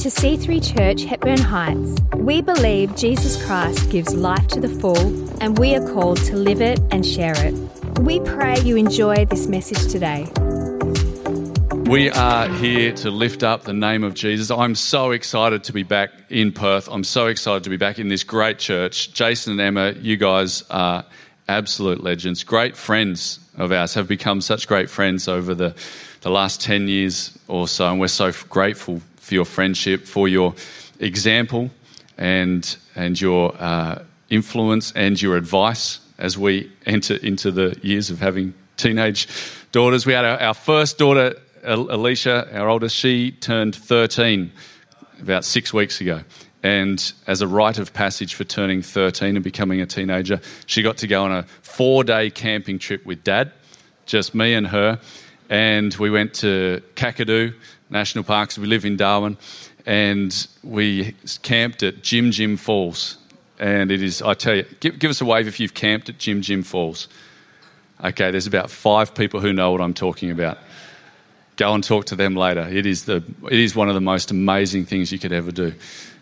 to C3 Church, Hepburn Heights. We believe Jesus Christ gives life to the full, and we are called to live it and share it. We pray you enjoy this message today. We are here to lift up the name of Jesus. I'm so excited to be back in Perth. I'm so excited to be back in this great church. Jason and Emma, you guys are absolute legends, great friends of ours, have become such great friends over the, the last 10 years or so, and we're so grateful for your friendship, for your example, and, and your uh, influence and your advice as we enter into the years of having teenage daughters. We had our, our first daughter, Alicia, our oldest, she turned 13 about six weeks ago. And as a rite of passage for turning 13 and becoming a teenager, she got to go on a four day camping trip with dad, just me and her. And we went to Kakadu, National Parks. We live in Darwin, and we camped at Jim Jim Falls. And it is, I tell you, give, give us a wave if you've camped at Jim Jim Falls. Okay, there's about five people who know what I'm talking about. Go and talk to them later. It is, the, it is one of the most amazing things you could ever do.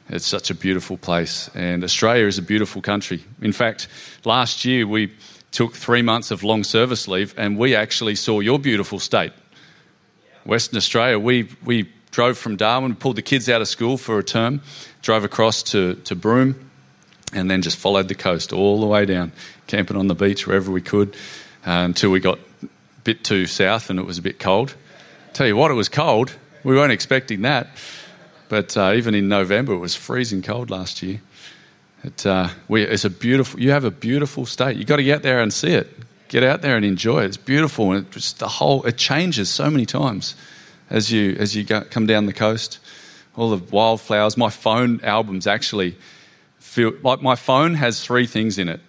It's such a beautiful place, and Australia is a beautiful country. In fact, last year we took three months of long service leave, and we actually saw your beautiful state. Western Australia, we, we drove from Darwin, pulled the kids out of school for a term, drove across to, to Broome, and then just followed the coast all the way down, camping on the beach wherever we could uh, until we got a bit too south and it was a bit cold. Tell you what, it was cold. We weren't expecting that. But uh, even in November, it was freezing cold last year. It, uh, we, it's a beautiful. You have a beautiful state. You've got to get there and see it get out there and enjoy it. It's beautiful, and it just the whole it changes so many times as you as you go, come down the coast. All the wildflowers. My phone albums actually feel like my phone has three things in it: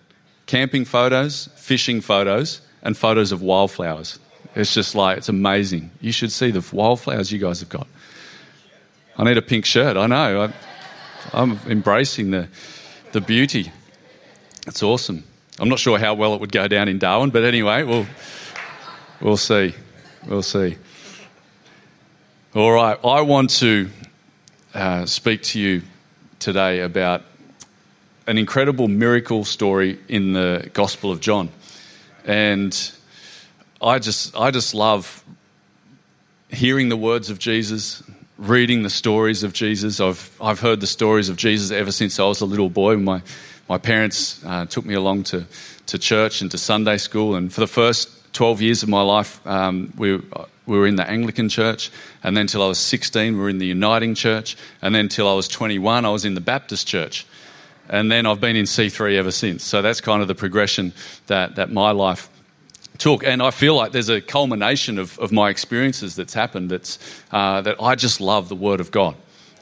camping photos, fishing photos, and photos of wildflowers. It's just like it's amazing. You should see the wildflowers you guys have got. I need a pink shirt. I know. I, I'm embracing the the beauty. It's awesome. I'm not sure how well it would go down in Darwin, but anyway, we'll, we'll see. We'll see. All right, I want to uh, speak to you today about an incredible miracle story in the Gospel of John. And I just, I just love hearing the words of Jesus, reading the stories of Jesus. I've, I've heard the stories of Jesus ever since I was a little boy. My my parents uh, took me along to, to church and to Sunday school. And for the first 12 years of my life, um, we, we were in the Anglican church. And then till I was 16, we were in the Uniting church. And then till I was 21, I was in the Baptist church. And then I've been in C3 ever since. So that's kind of the progression that, that my life took. And I feel like there's a culmination of, of my experiences that's happened that's, uh, that I just love the Word of God.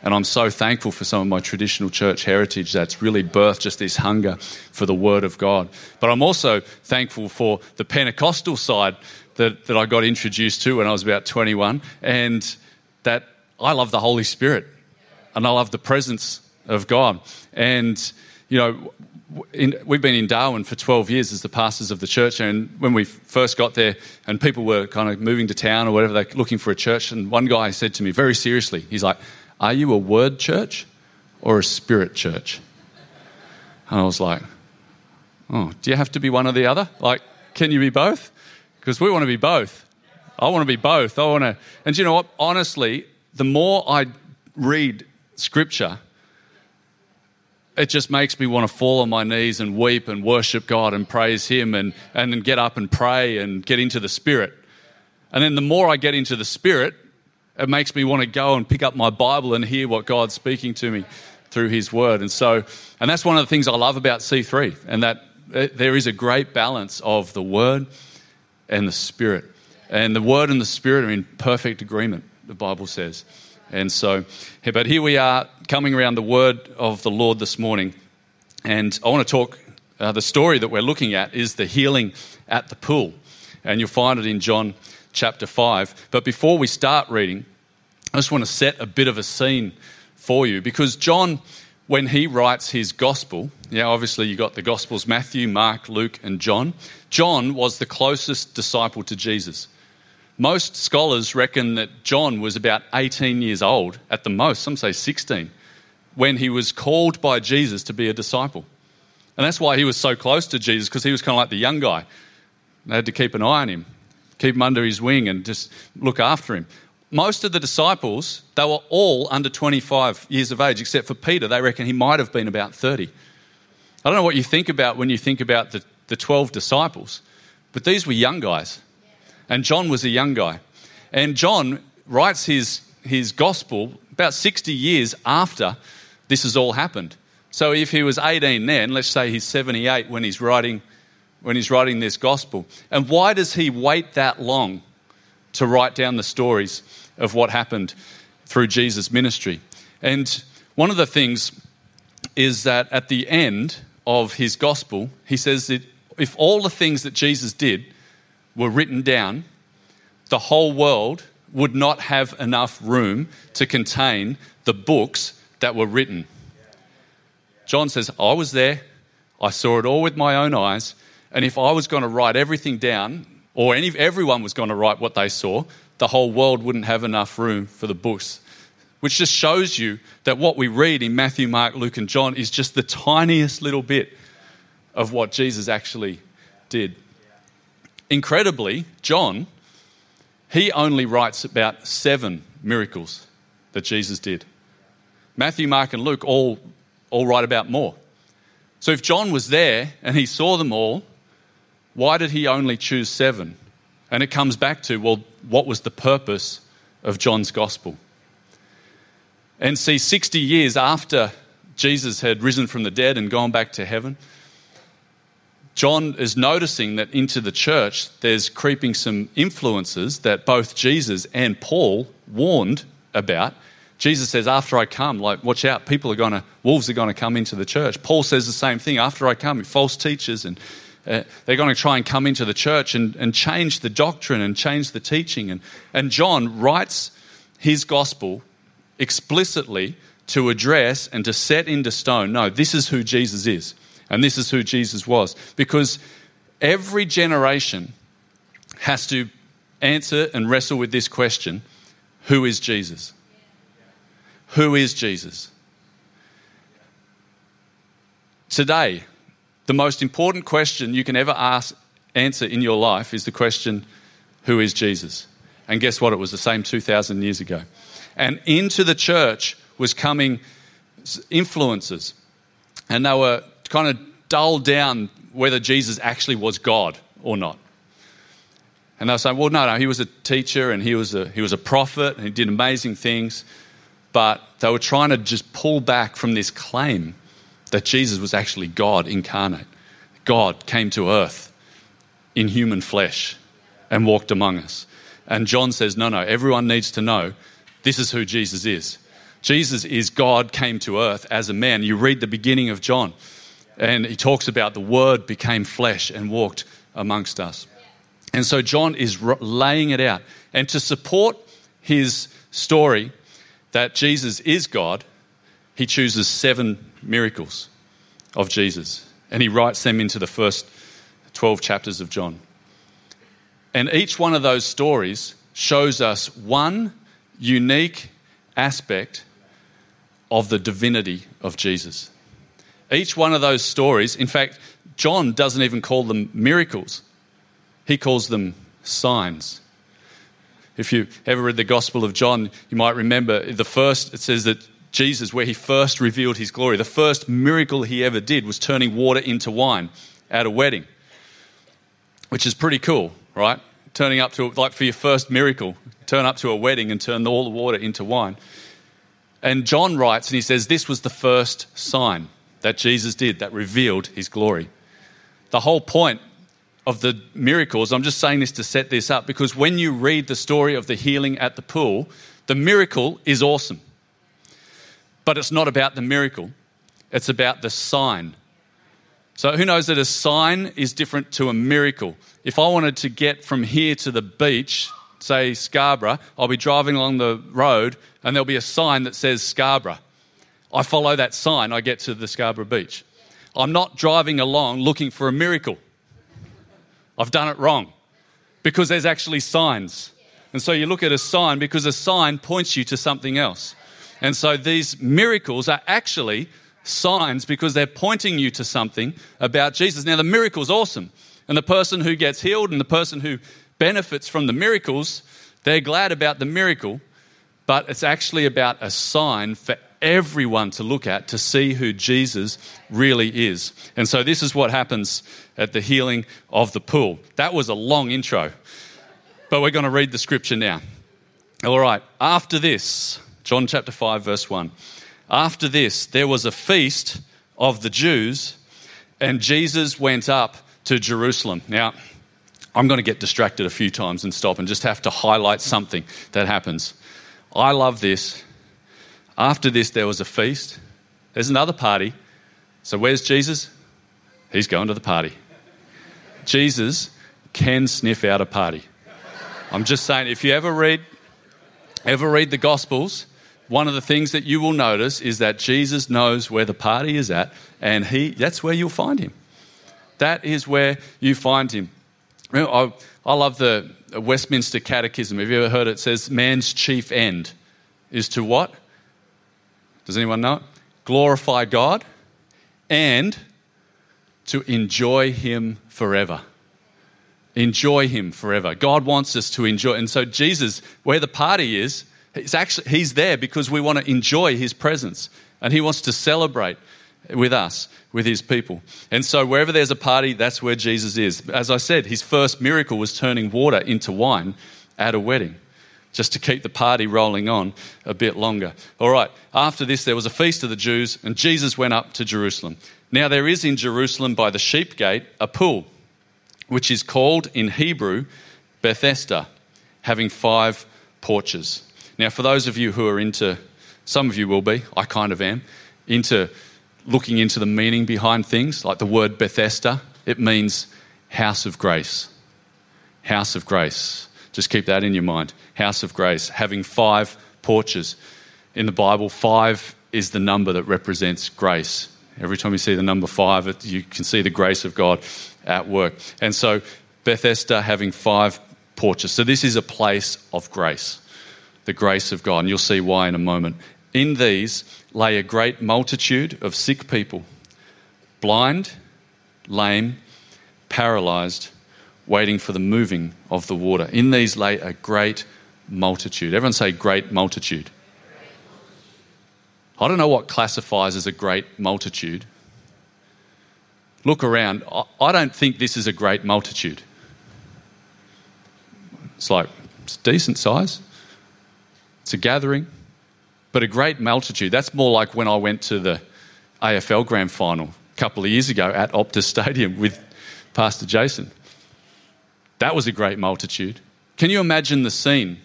And I'm so thankful for some of my traditional church heritage that's really birthed just this hunger for the Word of God. But I'm also thankful for the Pentecostal side that, that I got introduced to when I was about 21, and that I love the Holy Spirit and I love the presence of God. And, you know, in, we've been in Darwin for 12 years as the pastors of the church, and when we first got there, and people were kind of moving to town or whatever, they're looking for a church, and one guy said to me very seriously, he's like, are you a word church or a spirit church? And I was like, Oh, do you have to be one or the other? Like, can you be both? Because we want to be both. I want to be both. I want to. And you know what? Honestly, the more I read scripture, it just makes me want to fall on my knees and weep and worship God and praise Him and, and then get up and pray and get into the Spirit. And then the more I get into the Spirit, it makes me want to go and pick up my Bible and hear what God's speaking to me through His Word. And so, and that's one of the things I love about C3, and that there is a great balance of the Word and the Spirit. And the Word and the Spirit are in perfect agreement, the Bible says. And so, but here we are coming around the Word of the Lord this morning. And I want to talk, uh, the story that we're looking at is the healing at the pool. And you'll find it in John chapter 5. But before we start reading, I just want to set a bit of a scene for you because John, when he writes his gospel, yeah, obviously you got the gospels Matthew, Mark, Luke, and John. John was the closest disciple to Jesus. Most scholars reckon that John was about 18 years old at the most, some say 16, when he was called by Jesus to be a disciple. And that's why he was so close to Jesus, because he was kind of like the young guy. They had to keep an eye on him, keep him under his wing, and just look after him. Most of the disciples, they were all under 25 years of age, except for Peter. They reckon he might have been about 30. I don't know what you think about when you think about the, the 12 disciples, but these were young guys. And John was a young guy. And John writes his, his gospel about 60 years after this has all happened. So if he was 18 then, let's say he's 78 when he's writing, when he's writing this gospel. And why does he wait that long to write down the stories of what happened through Jesus' ministry? And one of the things is that at the end of his gospel, he says that if all the things that Jesus did were written down, the whole world would not have enough room to contain the books that were written. John says, I was there, I saw it all with my own eyes, and if I was going to write everything down, or any, everyone was going to write what they saw, the whole world wouldn't have enough room for the books. Which just shows you that what we read in Matthew, Mark, Luke, and John is just the tiniest little bit of what Jesus actually did. Incredibly, John, he only writes about seven miracles that Jesus did. Matthew, Mark, and Luke all, all write about more. So if John was there and he saw them all, why did he only choose seven? And it comes back to, well, what was the purpose of John's gospel? And see, 60 years after Jesus had risen from the dead and gone back to heaven, John is noticing that into the church there's creeping some influences that both Jesus and Paul warned about. Jesus says, After I come, like, watch out, people are going to, wolves are going to come into the church. Paul says the same thing. After I come, false teachers, and uh, they're going to try and come into the church and, and change the doctrine and change the teaching. And, and John writes his gospel explicitly to address and to set into stone no, this is who Jesus is. And this is who Jesus was. Because every generation has to answer and wrestle with this question who is Jesus? Who is Jesus? Today, the most important question you can ever ask, answer in your life is the question, Who is Jesus? And guess what? It was the same 2,000 years ago. And into the church was coming influences. And they were kind of dulled down whether Jesus actually was God or not. And they were saying, well, no, no, he was a teacher and he was a, he was a prophet and he did amazing things. But they were trying to just pull back from this claim that Jesus was actually God incarnate. God came to earth in human flesh and walked among us. And John says, no, no, everyone needs to know this is who Jesus is. Jesus is God came to earth as a man. You read the beginning of John. And he talks about the Word became flesh and walked amongst us. And so John is laying it out. And to support his story that Jesus is God, he chooses seven miracles of Jesus. And he writes them into the first 12 chapters of John. And each one of those stories shows us one unique aspect of the divinity of Jesus. Each one of those stories, in fact, John doesn't even call them miracles, he calls them signs. If you ever read the Gospel of John, you might remember the first, it says that Jesus, where he first revealed his glory, the first miracle he ever did was turning water into wine at a wedding, which is pretty cool, right? Turning up to, like for your first miracle, turn up to a wedding and turn all the water into wine. And John writes and he says, This was the first sign that Jesus did that revealed his glory. The whole point of the miracles, I'm just saying this to set this up because when you read the story of the healing at the pool, the miracle is awesome. But it's not about the miracle, it's about the sign. So, who knows that a sign is different to a miracle? If I wanted to get from here to the beach, say Scarborough, I'll be driving along the road and there'll be a sign that says Scarborough. I follow that sign, I get to the Scarborough Beach. I'm not driving along looking for a miracle. I've done it wrong because there's actually signs And so you look at a sign because a sign points you to something else. And so these miracles are actually signs because they're pointing you to something about Jesus. Now, the miracle's awesome. And the person who gets healed and the person who benefits from the miracles, they're glad about the miracle, but it's actually about a sign for everyone to look at to see who Jesus really is. And so this is what happens at the healing of the pool. That was a long intro, but we're going to read the scripture now. All right, after this, John chapter 5, verse 1. After this, there was a feast of the Jews, and Jesus went up to Jerusalem. Now, I'm going to get distracted a few times and stop and just have to highlight something that happens. I love this after this, there was a feast. There's another party. So, where's Jesus? He's going to the party. Jesus can sniff out a party. I'm just saying, if you ever read, ever read the Gospels, one of the things that you will notice is that Jesus knows where the party is at, and he, that's where you'll find him. That is where you find him. I, I love the Westminster Catechism. Have you ever heard it? It says, Man's chief end is to what? Does anyone know? Glorify God and to enjoy Him forever. Enjoy Him forever. God wants us to enjoy. And so, Jesus, where the party is, He's actually He's there because we want to enjoy His presence and He wants to celebrate with us, with His people. And so, wherever there's a party, that's where Jesus is. As I said, His first miracle was turning water into wine at a wedding just to keep the party rolling on a bit longer. All right, after this, there was a feast of the Jews, and Jesus went up to Jerusalem. Now, there is in Jerusalem by the sheep gate a pool, which is called in Hebrew Bethesda, having five porches. Now, for those of you who are into, some of you will be, I kind of am, into looking into the meaning behind things, like the word Bethesda, it means house of grace. House of grace. Just keep that in your mind. House of grace, having five porches. In the Bible, five is the number that represents grace. Every time you see the number five, you can see the grace of God at work. And so, Bethesda having five porches. So, this is a place of grace, the grace of God. And you'll see why in a moment. In these lay a great multitude of sick people, blind, lame, paralyzed, waiting for the moving of the water. In these lay a great multitude. Everyone say, great multitude. I don't know what classifies as a great multitude. Look around. I don't think this is a great multitude. It's like, it's decent size. It's a gathering. But a great multitude, that's more like when I went to the AFL Grand Final a couple of years ago at Optus Stadium with Pastor Jason. That was a great multitude. Can you imagine the scene?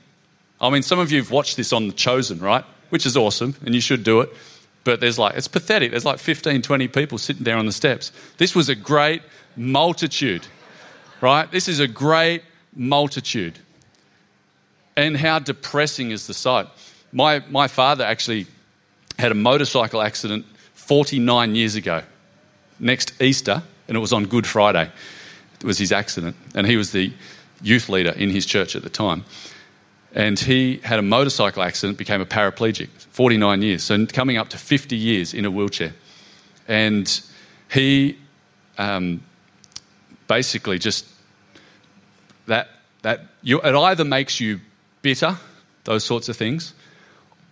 I mean, some of you have watched this on The Chosen, right? Which is awesome, and you should do it. But there's like, it's pathetic. There's like 15, 20 people sitting there on the steps. This was a great multitude, right? This is a great multitude. And how depressing is the sight? My, my father actually had a motorcycle accident 49 years ago, next Easter, and it was on Good Friday It was his accident, and he was the youth leader in his church at the time. And he had a motorcycle accident, became a paraplegic, 49 years, so coming up to 50 years in a wheelchair. And he um, basically just that that you, it either makes you bitter, those sorts of things,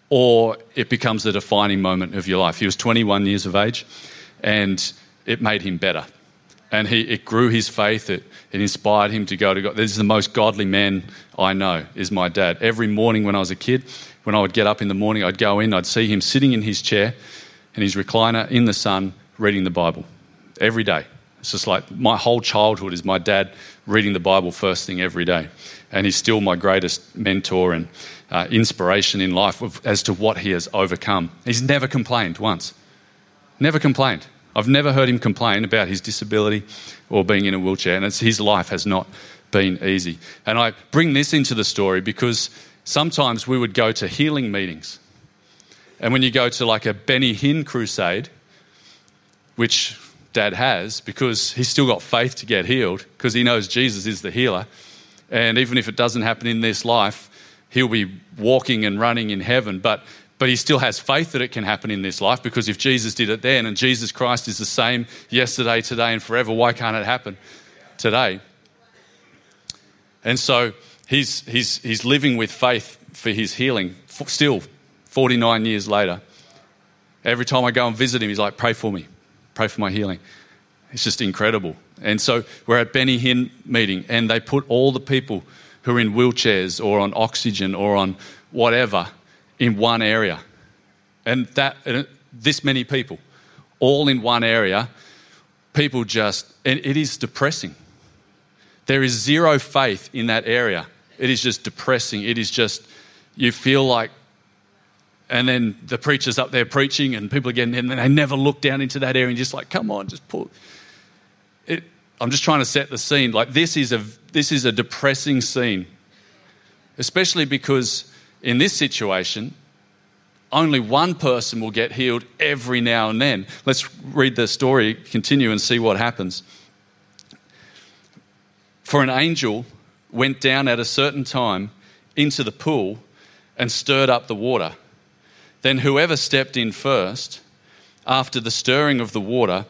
or it becomes the defining moment of your life. He was 21 years of age, and it made him better and he, it grew his faith. It, it inspired him to go to God. This is the most godly man I know, is my dad. Every morning when I was a kid, when I would get up in the morning, I'd go in, I'd see him sitting in his chair in his recliner in the sun reading the Bible every day. It's just like my whole childhood is my dad reading the Bible first thing every day. And he's still my greatest mentor and uh, inspiration in life of, as to what he has overcome. He's never complained once. Never complained. I've never heard him complain about his disability or being in a wheelchair, and his life has not been easy. And I bring this into the story because sometimes we would go to healing meetings. And when you go to like a Benny Hinn crusade, which dad has, because he's still got faith to get healed, because he knows Jesus is the healer, And even if it doesn't happen in this life, he'll be walking and running in heaven. But, but he still has faith that it can happen in this life because if Jesus did it then and Jesus Christ is the same yesterday, today, and forever, why can't it happen today? And so he's, he's, he's living with faith for his healing still 49 years later. Every time I go and visit him, he's like, Pray for me, pray for my healing. It's just incredible. And so we're at Benny Hinn meeting, and they put all the people who are in wheelchairs or on oxygen or on whatever in one area. And that this many people, all in one area, people just, and it is depressing. There is zero faith in that area. It is just depressing. It is just, you feel like, and then the preacher's up there preaching, and people are getting, in, and they never look down into that area and just like, come on, just pull. It, I'm just trying to set the scene. Like this is a this is a depressing scene, especially because in this situation, only one person will get healed every now and then. Let's read the story, continue, and see what happens. For an angel went down at a certain time into the pool and stirred up the water. Then whoever stepped in first, after the stirring of the water,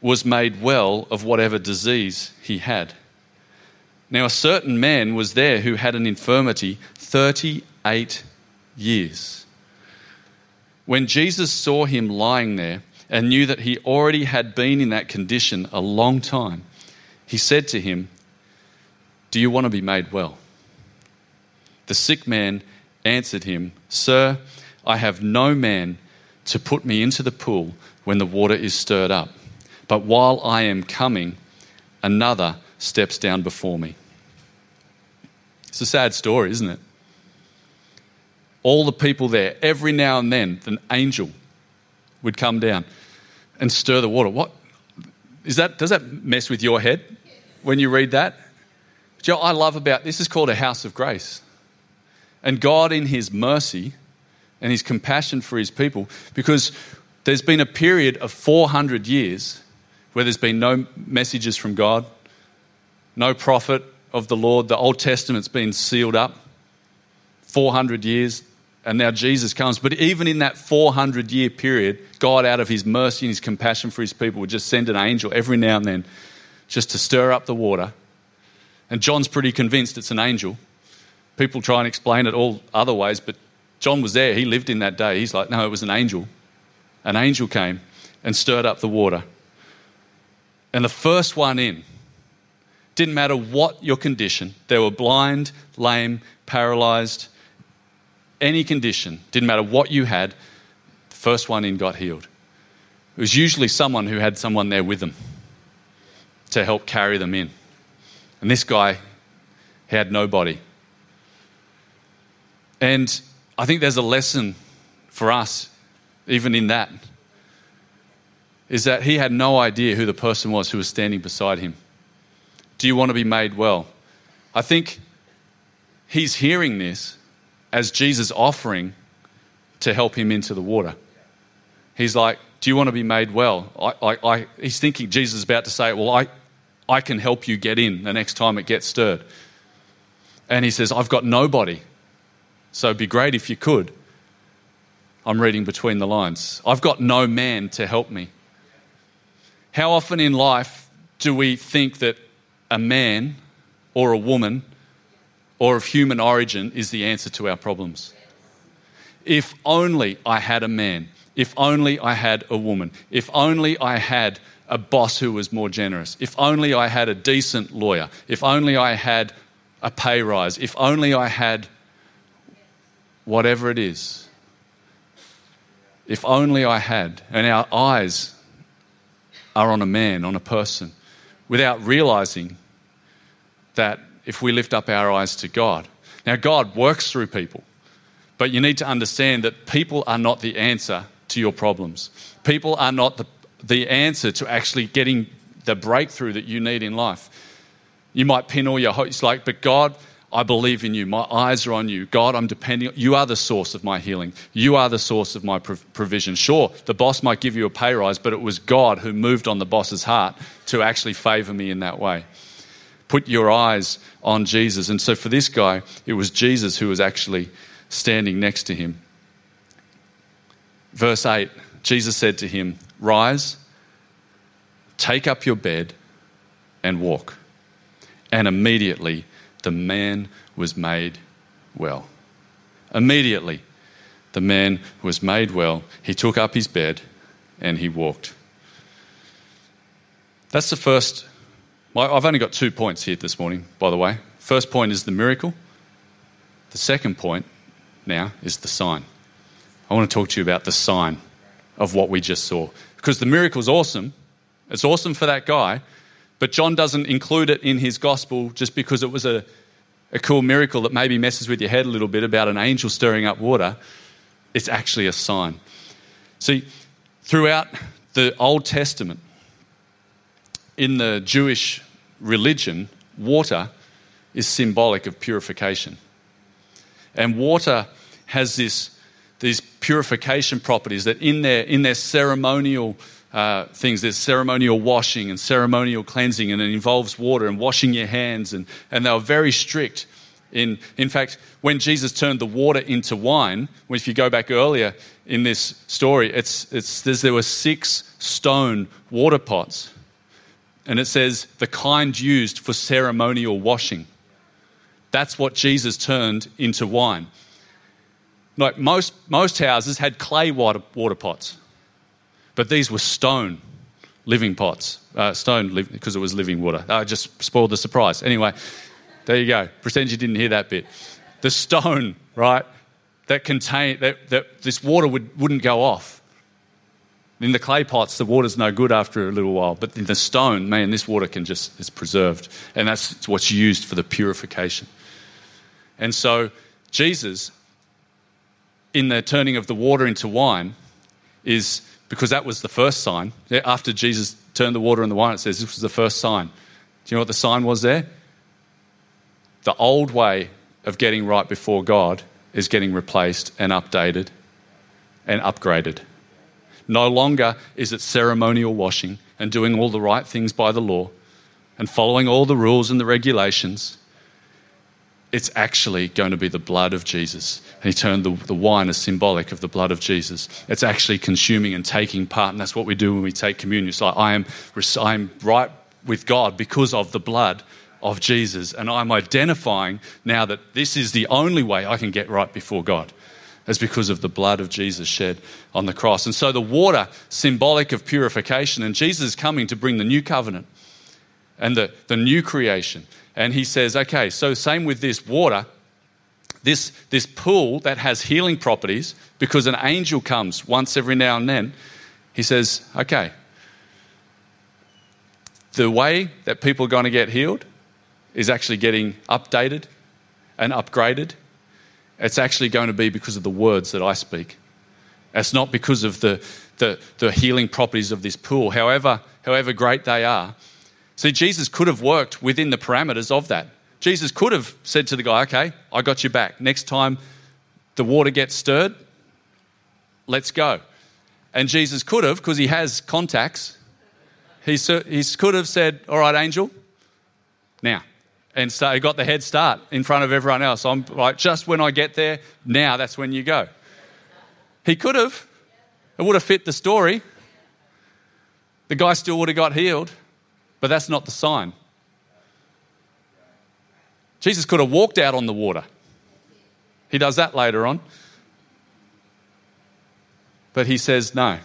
was made well of whatever disease he had. Now, a certain man was there who had an infirmity 38 years. When Jesus saw him lying there and knew that he already had been in that condition a long time, he said to him, Do you want to be made well? The sick man answered him, Sir, I have no man to put me into the pool when the water is stirred up. But while I am coming, another steps down before me. It's a sad story, isn't it? All the people there, every now and then, an angel would come down and stir the water. What is that? Does that mess with your head when you read that? Joe, I love about this is called a house of grace. And God, in His mercy and His compassion for His people, because there's been a period of 400 years where there's been no messages from God, no prophet of the Lord. The Old Testament's been sealed up 400 years, and now Jesus comes. But even in that 400 year period, God, out of his mercy and his compassion for his people, would just send an angel every now and then just to stir up the water. And John's pretty convinced it's an angel. People try and explain it all other ways, but John was there. He lived in that day. He's like, no, it was an angel. An angel came and stirred up the water. And the first one in, didn't matter what your condition, they were blind, lame, paralyzed, any condition, didn't matter what you had, the first one in got healed. It was usually someone who had someone there with them to help carry them in. And this guy, had nobody. And I think there's a lesson for us, even in that is that he had no idea who the person was who was standing beside him. Do you want to be made well? I think he's hearing this as Jesus offering to help him into the water. He's like, Do you want to be made well? I, I, I, he's thinking Jesus is about to say, Well, I, I can help you get in the next time it gets stirred. And he says, I've got nobody. So it'd be great if you could. I'm reading between the lines. I've got no man to help me. How often in life do we think that a man or a woman or of human origin is the answer to our problems? If only I had a man, if only I had a woman, if only I had a boss who was more generous, if only I had a decent lawyer, if only I had a pay rise, if only I had whatever it is. If only I had. And our eyes are on a man, on a person, without realizing that if we lift up our eyes to God. Now, God works through people, but you need to understand that people are not the answer to your problems. People are not the, the answer to actually getting the breakthrough that you need in life. You might pin all your hopes, like, but God I believe in you. My eyes are on you. God, I'm depending. You are the source of my healing. You are the source of my provision. Sure, the boss might give you a pay rise, but it was God who moved on the boss's heart to actually favor me in that way. Put your eyes on Jesus. And so for this guy, it was Jesus who was actually standing next to him. Verse 8 Jesus said to him, Rise, take up your bed, and walk. And immediately the man was made well. Immediately the man was made well. He took up his bed and he walked. That's the first. I've only got two points here this morning, by the way. First point is the miracle. The second point now is the sign. I want to talk to you about the sign of what we just saw. Because the miracle is awesome. It's awesome for that guy, but John doesn't include it in his gospel just because it was a, a cool miracle that maybe messes with your head a little bit about an angel stirring up water. It's actually a sign. See, throughout the Old Testament, in the Jewish religion, water is symbolic of purification. And water has this these purification properties that in their, in their ceremonial uh, things, there's ceremonial washing and ceremonial cleansing, and it involves water and washing your hands, and, and they were very strict. In, in fact, when Jesus turned the water into wine, if you go back earlier in this story, it's, it's, there were six stone water pots. And it says the kind used for ceremonial washing. That's what Jesus turned into wine. Like most, most houses had clay water, water pots, but these were stone living pots. Uh, stone because it was living water. I just spoiled the surprise. Anyway, there you go. Pretend you didn't hear that bit. The stone, right, that contained that, that this water would, wouldn't go off. In the clay pots, the water's no good after a little while, but in the stone, man, this water can just is preserved, and that's what's used for the purification. And so Jesus in the turning of the water into wine is because that was the first sign. After Jesus turned the water into wine, it says this was the first sign. Do you know what the sign was there? The old way of getting right before God is getting replaced and updated and upgraded. No longer is it ceremonial washing and doing all the right things by the law and following all the rules and the regulations it's actually going to be the blood of Jesus. And he turned the, the wine as symbolic of the blood of Jesus. It's actually consuming and taking part. And that's what we do when we take communion. It's like, I am, I am right with God because of the blood of Jesus. And I'm identifying now that this is the only way I can get right before God. It's because of the blood of Jesus shed on the cross. And so the water, symbolic of purification, and Jesus is coming to bring the new covenant and the, the new creation and he says, okay, so same with this water, this, this pool that has healing properties, because an angel comes once every now and then, he says, okay, the way that people are going to get healed is actually getting updated and upgraded. It's actually going to be because of the words that I speak. It's not because of the, the, the healing properties of this pool, however, however great they are. See, Jesus could have worked within the parameters of that. Jesus could have said to the guy, Okay, I got you back. Next time the water gets stirred, let's go. And Jesus could have, because he has contacts, he, he could have said, All right, angel, now. And so he got the head start in front of everyone else. I'm like, just when I get there, now that's when you go. He could have. It would have fit the story. The guy still would have got healed. But that's not the sign. Jesus could have walked out on the water. He does that later on. But he says, no,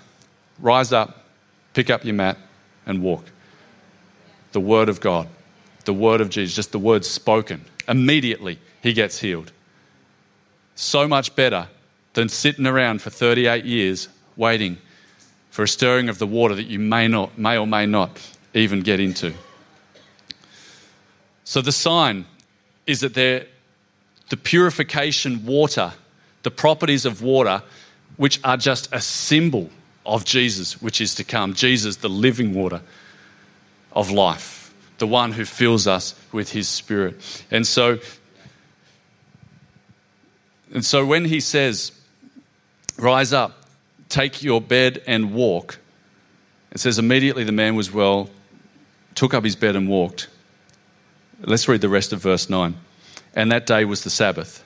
rise up, pick up your mat, and walk. The word of God, the word of Jesus, just the word spoken. Immediately, he gets healed. So much better than sitting around for 38 years waiting for a stirring of the water that you may not, may or may not even get into. So the sign is that the purification water, the properties of water, which are just a symbol of Jesus, which is to come. Jesus, the living water of life, the one who fills us with his spirit. And so, and so when he says, Rise up, take your bed and walk, it says, Immediately the man was well took up his bed and walked. Let's read the rest of verse 9. And that day was the Sabbath.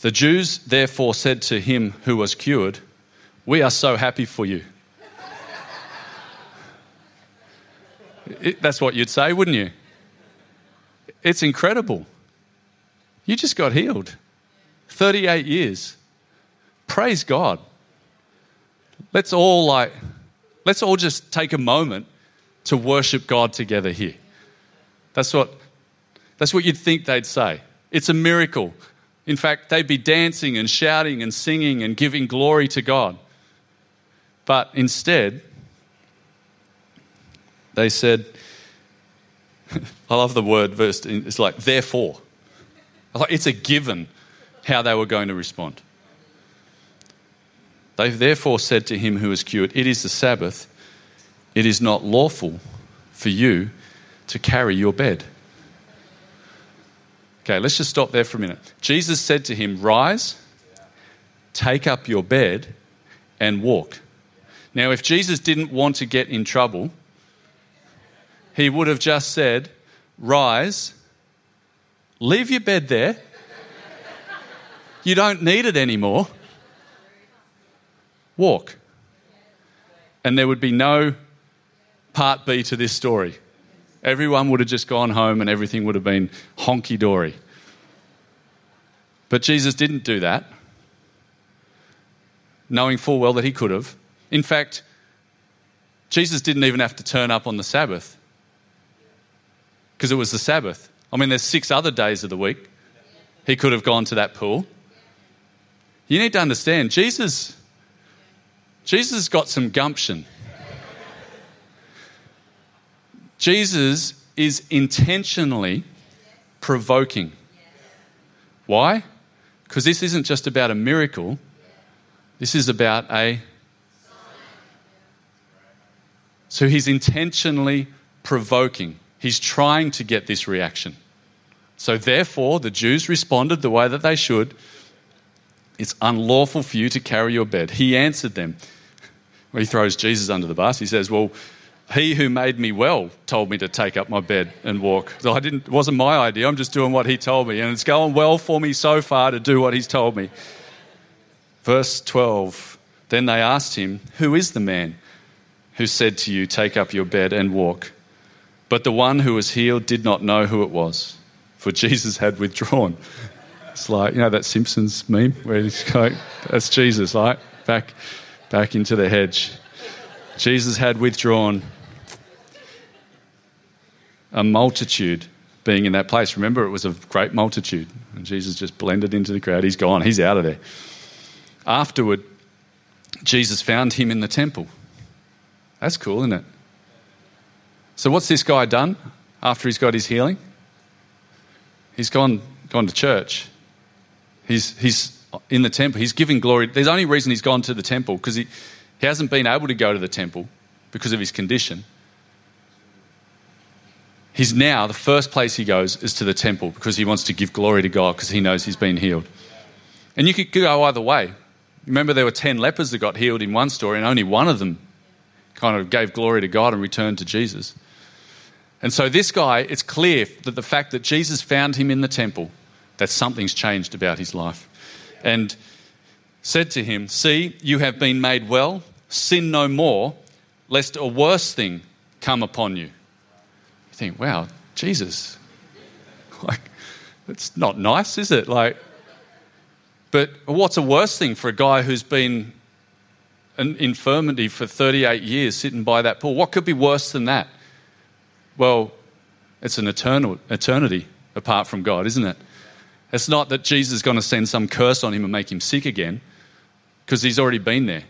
The Jews therefore said to him who was cured, We are so happy for you. It, that's what you'd say, wouldn't you? It's incredible. You just got healed. 38 years. Praise God. Let's all like let's all just take a moment to worship God together here. That's what that's what you'd think they'd say. It's a miracle. In fact, they'd be dancing and shouting and singing and giving glory to God. But instead, they said, I love the word verse, it's like, therefore. Like, it's a given how they were going to respond. They therefore said to him who was cured, It is the Sabbath. It is not lawful for you to carry your bed. Okay, let's just stop there for a minute. Jesus said to him, Rise, take up your bed, and walk. Now, if Jesus didn't want to get in trouble, he would have just said, Rise, leave your bed there. You don't need it anymore walk. And there would be no part B to this story. Everyone would have just gone home and everything would have been honky dory. But Jesus didn't do that, knowing full well that he could have. In fact, Jesus didn't even have to turn up on the Sabbath because it was the Sabbath. I mean, there's six other days of the week. He could have gone to that pool. You need to understand, Jesus Jesus got some gumption. Jesus is intentionally provoking. Why? Because this isn't just about a miracle, this is about a. So he's intentionally provoking. He's trying to get this reaction. So, therefore, the Jews responded the way that they should it's unlawful for you to carry your bed. He answered them. Well, he throws Jesus under the bus. He says, Well, he who made me well told me to take up my bed and walk. So I didn't, it wasn't my idea. I'm just doing what he told me. And it's going well for me so far to do what he's told me. Verse 12 Then they asked him, Who is the man who said to you, Take up your bed and walk? But the one who was healed did not know who it was, for Jesus had withdrawn. It's like, you know, that Simpsons meme where he's going, that's Jesus, like, back, back into the hedge. Jesus had withdrawn a multitude being in that place. Remember, it was a great multitude. And Jesus just blended into the crowd. He's gone, he's out of there. Afterward, Jesus found him in the temple. That's cool, isn't it? So, what's this guy done after he's got his healing? He's gone, gone to church. He's, he's in the temple. He's giving glory. There's only reason he's gone to the temple because he, he hasn't been able to go to the temple because of his condition. He's now, the first place he goes is to the temple because he wants to give glory to God because he knows he's been healed. And you could go either way. Remember, there were 10 lepers that got healed in one story, and only one of them kind of gave glory to God and returned to Jesus. And so, this guy, it's clear that the fact that Jesus found him in the temple that something's changed about his life. And said to him, See, you have been made well, sin no more, lest a worse thing come upon you. Think, wow, Jesus, like, it's not nice, is it? Like, but what's a worse thing for a guy who's been an infirmity for 38 years sitting by that pool? What could be worse than that? Well, it's an eternal eternity apart from God, isn't it? It's not that Jesus is going to send some curse on him and make him sick again, because he's already been there.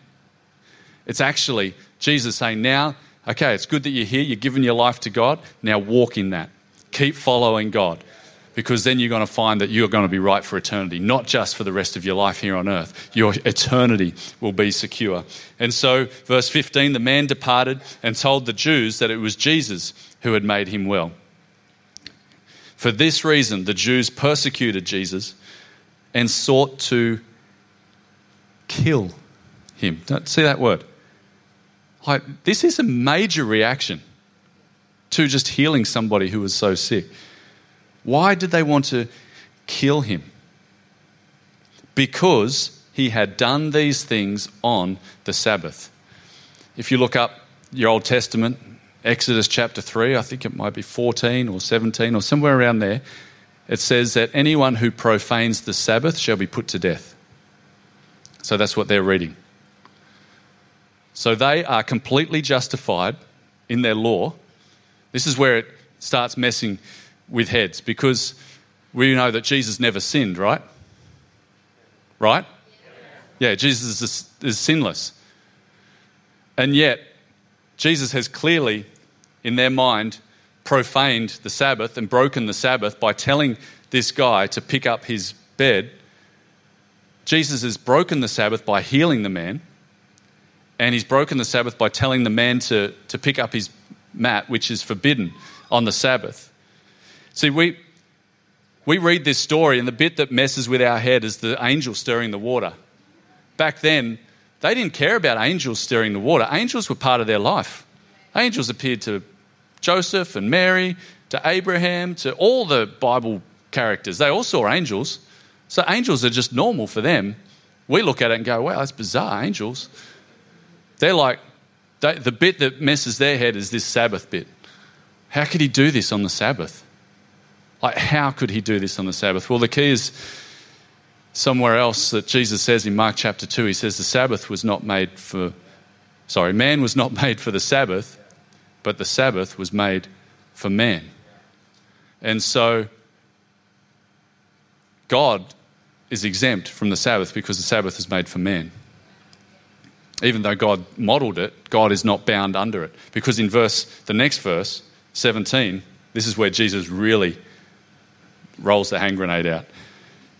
It's actually Jesus saying, Now, okay, it's good that you're here, you're giving your life to God, now walk in that. Keep following God, because then you're going to find that you're going to be right for eternity, not just for the rest of your life here on earth. Your eternity will be secure. And so, verse 15 the man departed and told the Jews that it was Jesus who had made him well. For this reason, the Jews persecuted Jesus and sought to kill him. Don't see that word. Like, this is a major reaction. to just healing somebody who was so sick. Why did they want to kill him? Because he had done these things on the Sabbath. If you look up your Old Testament, Exodus chapter 3, I think it might be 14 or 17 or somewhere around there, it says that anyone who profanes the Sabbath shall be put to death. So that's what they're reading. So they are completely justified in their law. This is where it starts messing with heads because we know that Jesus never sinned, right? Right? Yeah, Jesus is, is sinless. And yet, Jesus has clearly, in their mind, profaned the Sabbath and broken the Sabbath by telling this guy to pick up his bed. Jesus has broken the Sabbath by healing the man, and he's broken the Sabbath by telling the man to, to pick up his mat, which is forbidden on the Sabbath. See, we, we read this story, and the bit that messes with our head is the angel stirring the water. Back then, they didn't care about angels stirring the water. Angels were part of their life. Angels appeared to Joseph and Mary, to Abraham, to all the Bible characters. They all saw angels. So angels are just normal for them. We look at it and go, wow, that's bizarre, angels. They're like, they, the bit that messes their head is this Sabbath bit. How could he do this on the Sabbath? Like, how could he do this on the Sabbath? Well, the key is somewhere else that Jesus says in Mark chapter 2, he says, The Sabbath was not made for, sorry, man was not made for the Sabbath, but the Sabbath was made for man. And so, God is exempt from the Sabbath because the Sabbath is made for man. Even though God modeled it, God is not bound under it. Because in verse, the next verse, 17, this is where Jesus really rolls the hand grenade out,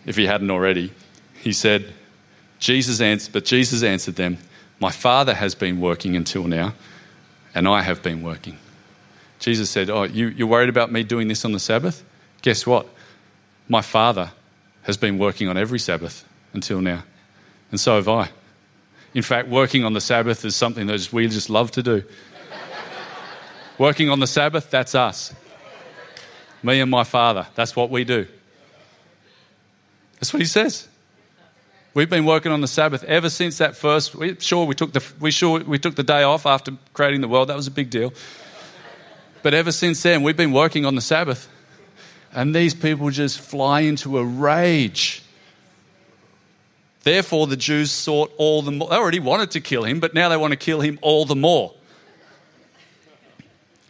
if he hadn't already. He said, Jesus answered, but Jesus answered them, My Father has been working until now, and I have been working. Jesus said, Oh, you, you're worried about me doing this on the Sabbath? Guess what? My Father has been working on every Sabbath until now, and so have I. In fact, working on the Sabbath is something that we just love to do. working on the Sabbath, that's us. Me and my father. That's what we do. That's what he says. We've been working on the Sabbath ever since that first. We, sure, we took the we sure we took the day off after creating the world. That was a big deal. But ever since then, we've been working on the Sabbath, and these people just fly into a rage. Therefore, the Jews sought all the more. They already wanted to kill him, but now they want to kill him all the more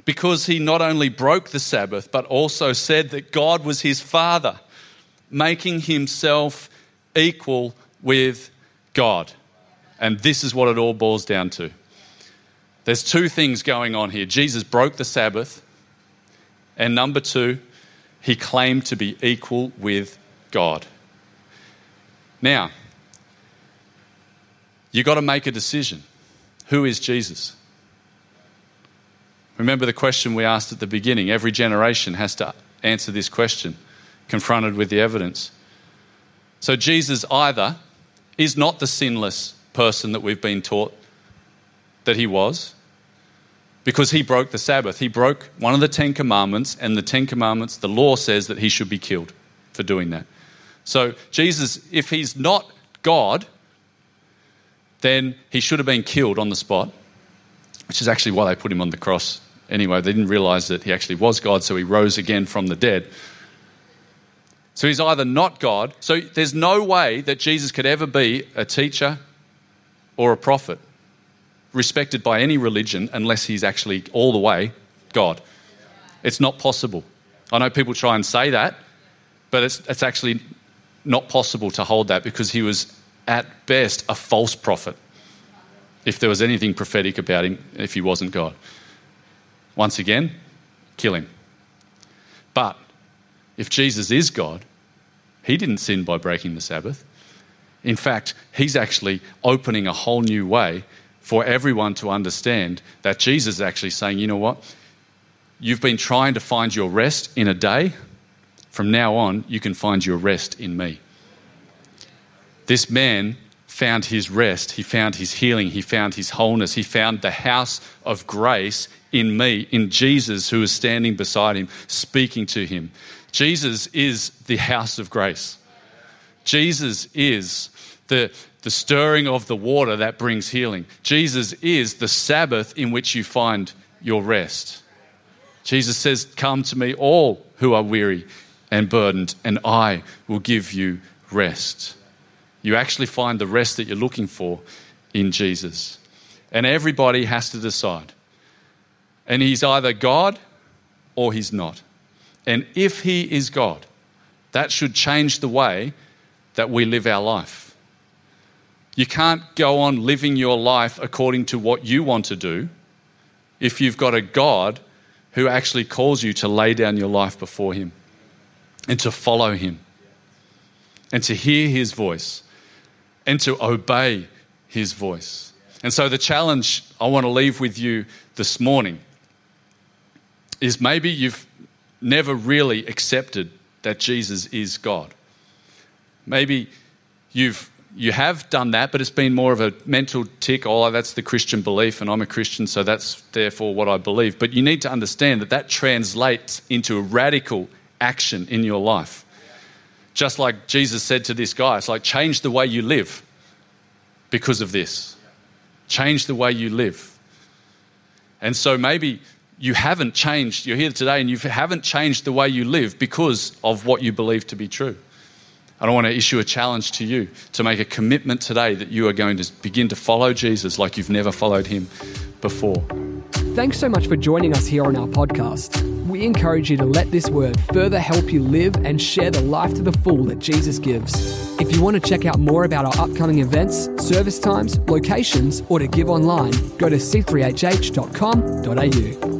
because he not only broke the Sabbath, but also said that God was his father, making himself equal with God. And this is what it all boils down to. There's two things going on here Jesus broke the Sabbath, and number two, he claimed to be equal with God. Now, you've got to make a decision. Who is Jesus? Remember the question we asked at the beginning. Every generation has to answer this question, confronted with the evidence. So Jesus either is not the sinless person that we've been taught that he was, because he broke the Sabbath. He broke one of the Ten Commandments, and the Ten Commandments, the law says that he should be killed for doing that. So, Jesus, if he's not God, then he should have been killed on the spot, which is actually why they put him on the cross anyway, they didn't realize that he actually was God, so he rose again from the dead. So he's either not God, so there's no way that Jesus could ever be a teacher or a prophet, respected by any religion, unless he's actually all the way God. It's not possible. I know people try and say that, but it's, it's actually not possible to hold that because he was at best a false prophet if there was anything prophetic about him if he wasn't God. Once again, kill him. But if Jesus is God, he didn't sin by breaking the Sabbath. In fact, he's actually opening a whole new way for everyone to understand that Jesus is actually saying, you know what? You've been trying to find your rest in a day. From now on, you can find your rest in me. This man found his rest, he found his healing, he found his wholeness, he found the house of grace in me, in Jesus who is standing beside him, speaking to him. Jesus is the house of grace. Jesus is the, the stirring of the water that brings healing. Jesus is the Sabbath in which you find your rest. Jesus says, Come to me, all who are weary and burdened, and I will give you rest. You actually find the rest that you're looking for in Jesus. And everybody has to decide. And he's either God or he's not. And if he is God, that should change the way that we live our life. You can't go on living your life according to what you want to do if you've got a God who actually calls you to lay down your life before him and to follow him and to hear his voice and to obey his voice. And so, the challenge I want to leave with you this morning is maybe you've never really accepted that Jesus is God. Maybe you've you have done that, but it's been more of a mental tick. Oh, that's the Christian belief, and I'm a Christian, so that's therefore what I believe. But you need to understand that that translates into a radical action in your life. Just like Jesus said to this guy, it's like change the way you live because of this. Change the way you live. And so maybe you haven't changed, you're here today and you haven't changed the way you live because of what you believe to be true. I don't want to issue a challenge to you to make a commitment today that you are going to begin to follow Jesus like you've never followed him before. Thanks so much for joining us here on our podcast. We encourage you to let this word further help you live and share the life to the full that Jesus gives. If you want to check out more about our upcoming events, service times, locations, or to give online, go to c3hh.com.au.